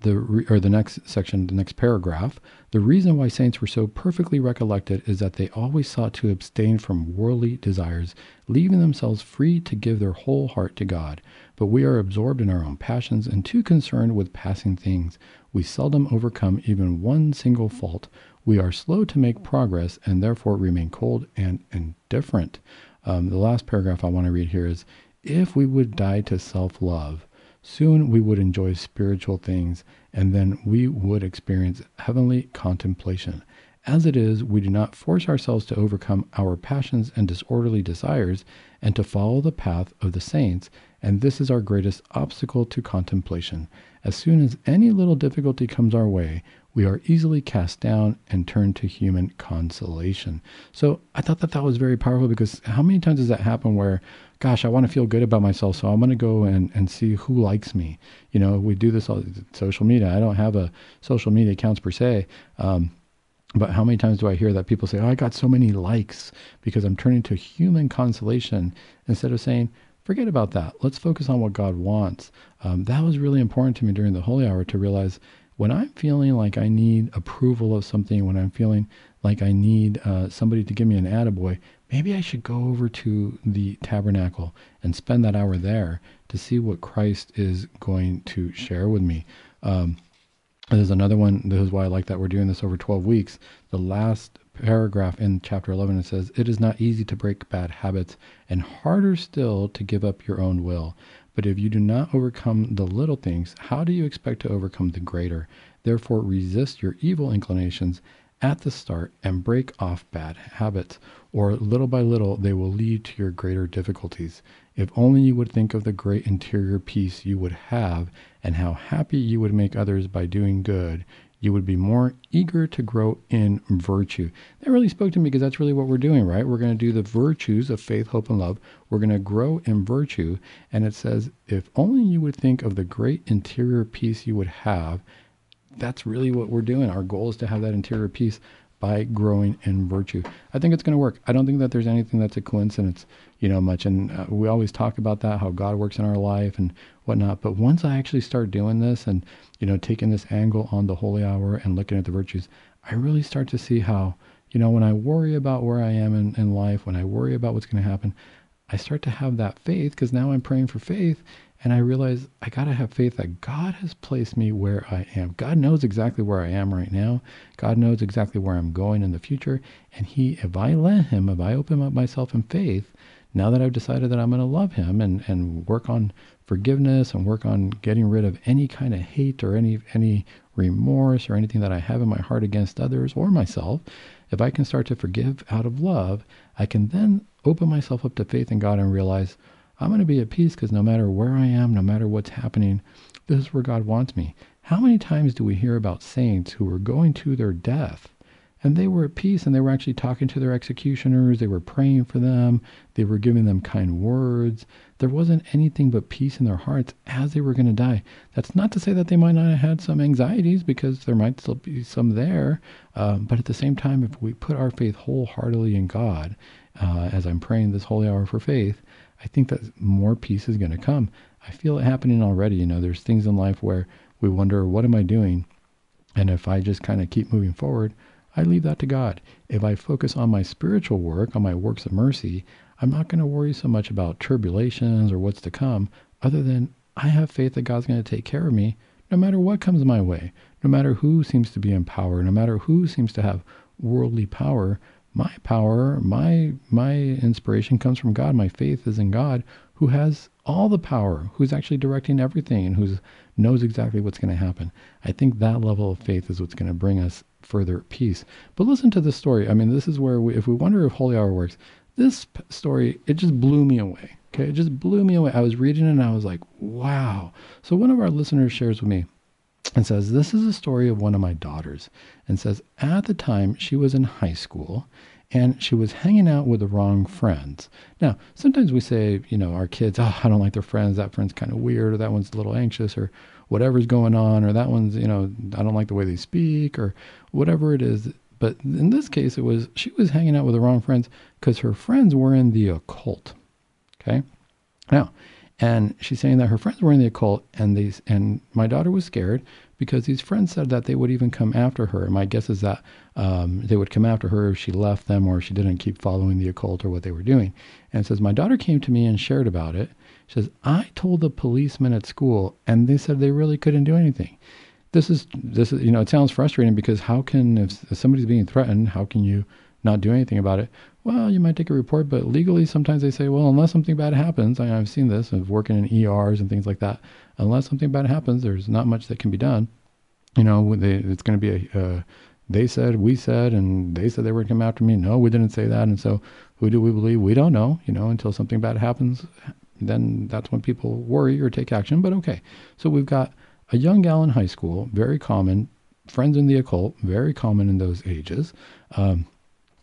Speaker 2: The re- or the next section, the next paragraph, the reason why saints were so perfectly recollected is that they always sought to abstain from worldly desires, leaving themselves free to give their whole heart to God. But we are absorbed in our own passions and too concerned with passing things. We seldom overcome even one single fault. We are slow to make progress and therefore remain cold and indifferent. Um, the last paragraph I want to read here is if we would die to self love, Soon we would enjoy spiritual things, and then we would experience heavenly contemplation. As it is, we do not force ourselves to overcome our passions and disorderly desires and to follow the path of the saints, and this is our greatest obstacle to contemplation. As soon as any little difficulty comes our way, we are easily cast down and turn to human consolation. So I thought that that was very powerful because how many times does that happen where gosh, I want to feel good about myself, so I'm going to go and, and see who likes me. You know, we do this on social media. I don't have a social media accounts per se. Um, but how many times do I hear that people say, oh, I got so many likes because I'm turning to human consolation instead of saying, forget about that. Let's focus on what God wants. Um, that was really important to me during the holy hour to realize when I'm feeling like I need approval of something, when I'm feeling like I need uh, somebody to give me an attaboy, maybe I should go over to the tabernacle and spend that hour there to see what Christ is going to share with me. Um, there's another one. This is why I like that we're doing this over 12 weeks. The last paragraph in chapter 11 it says, It is not easy to break bad habits, and harder still to give up your own will. But if you do not overcome the little things, how do you expect to overcome the greater? Therefore, resist your evil inclinations at the start and break off bad habits, or little by little they will lead to your greater difficulties. If only you would think of the great interior peace you would have and how happy you would make others by doing good, you would be more eager to grow in virtue. That really spoke to me because that's really what we're doing, right? We're going to do the virtues of faith, hope, and love. We're going to grow in virtue. And it says, if only you would think of the great interior peace you would have that's really what we're doing. Our goal is to have that interior peace by growing in virtue. I think it's going to work. I don't think that there's anything that's a coincidence, you know, much. And uh, we always talk about that, how God works in our life and whatnot. But once I actually start doing this and, you know, taking this angle on the holy hour and looking at the virtues, I really start to see how, you know, when I worry about where I am in, in life, when I worry about what's going to happen, I start to have that faith because now I'm praying for faith and I realize I got to have faith that God has placed me where I am. God knows exactly where I am right now. God knows exactly where I'm going in the future. And He, if I let Him, if I open up myself in faith, now that I've decided that I'm going to love Him and, and work on forgiveness and work on getting rid of any kind of hate or any, any remorse or anything that I have in my heart against others or myself, if I can start to forgive out of love, I can then open myself up to faith in God and realize, I'm going to be at peace because no matter where I am, no matter what's happening, this is where God wants me. How many times do we hear about saints who were going to their death and they were at peace and they were actually talking to their executioners, they were praying for them, they were giving them kind words. There wasn't anything but peace in their hearts as they were going to die. That's not to say that they might not have had some anxieties because there might still be some there. Um, but at the same time, if we put our faith wholeheartedly in God, uh, as I'm praying this holy hour for faith, I think that more peace is going to come. I feel it happening already. You know, there's things in life where we wonder, what am I doing? And if I just kind of keep moving forward, I leave that to God. If I focus on my spiritual work, on my works of mercy, I'm not going to worry so much about tribulations or what's to come, other than I have faith that God's going to take care of me no matter what comes my way, no matter who seems to be in power, no matter who seems to have worldly power my power, my my inspiration comes from God. My faith is in God, who has all the power, who's actually directing everything, and who knows exactly what's going to happen. I think that level of faith is what's going to bring us further peace. But listen to the story. I mean, this is where we, if we wonder if holy hour works, this story it just blew me away. Okay, it just blew me away. I was reading it and I was like, wow. So one of our listeners shares with me and says, This is a story of one of my daughters. And says, At the time, she was in high school and she was hanging out with the wrong friends. Now, sometimes we say, you know, our kids, oh, I don't like their friends. That friend's kind of weird, or that one's a little anxious, or whatever's going on, or that one's, you know, I don't like the way they speak, or whatever it is. But in this case, it was she was hanging out with the wrong friends because her friends were in the occult. Okay. Now, and she's saying that her friends were in the occult, and these, and my daughter was scared because these friends said that they would even come after her. My guess is that um, they would come after her if she left them or she didn't keep following the occult or what they were doing. And says, My daughter came to me and shared about it. She says, I told the policemen at school, and they said they really couldn't do anything. This is, this is, you know, it sounds frustrating because how can, if, if somebody's being threatened, how can you not do anything about it? Well, you might take a report, but legally, sometimes they say, well, unless something bad happens, I, have seen this of working in ERs and things like that. Unless something bad happens, there's not much that can be done. You know, they, it's going to be a, they said, we said, and they said they were going to come after me. No, we didn't say that. And so, who do we believe? We don't know. You know, until something bad happens, then that's when people worry or take action. But okay, so we've got a young gal in high school, very common. Friends in the occult, very common in those ages. Um,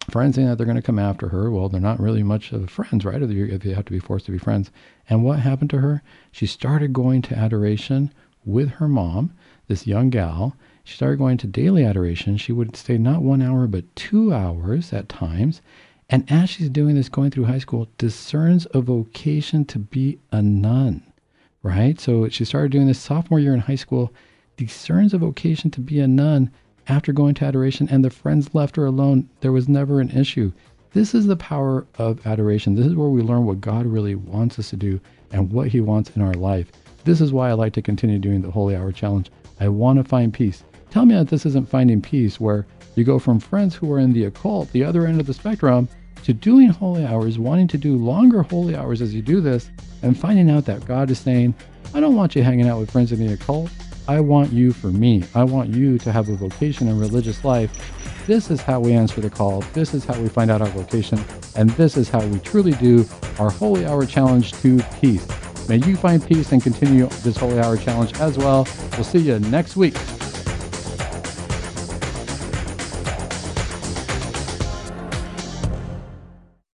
Speaker 2: friends saying that they're going to come after her. Well, they're not really much of friends, right? If you have to be forced to be friends. And what happened to her? She started going to adoration with her mom, this young gal. She started going to daily adoration. She would stay not one hour, but two hours at times. And as she's doing this, going through high school, discerns a vocation to be a nun, right? So she started doing this sophomore year in high school, discerns a vocation to be a nun after going to adoration and the friends left her alone, there was never an issue. This is the power of adoration. This is where we learn what God really wants us to do and what He wants in our life. This is why I like to continue doing the Holy Hour Challenge. I want to find peace. Tell me that this isn't finding peace, where you go from friends who are in the occult, the other end of the spectrum, to doing holy hours, wanting to do longer holy hours as you do this, and finding out that God is saying, I don't want you hanging out with friends in the occult. I want you for me. I want you to have a vocation in religious life. This is how we answer the call. This is how we find out our vocation. And this is how we truly do our Holy Hour Challenge to peace. May you find peace and continue this Holy Hour Challenge as well. We'll see you next week.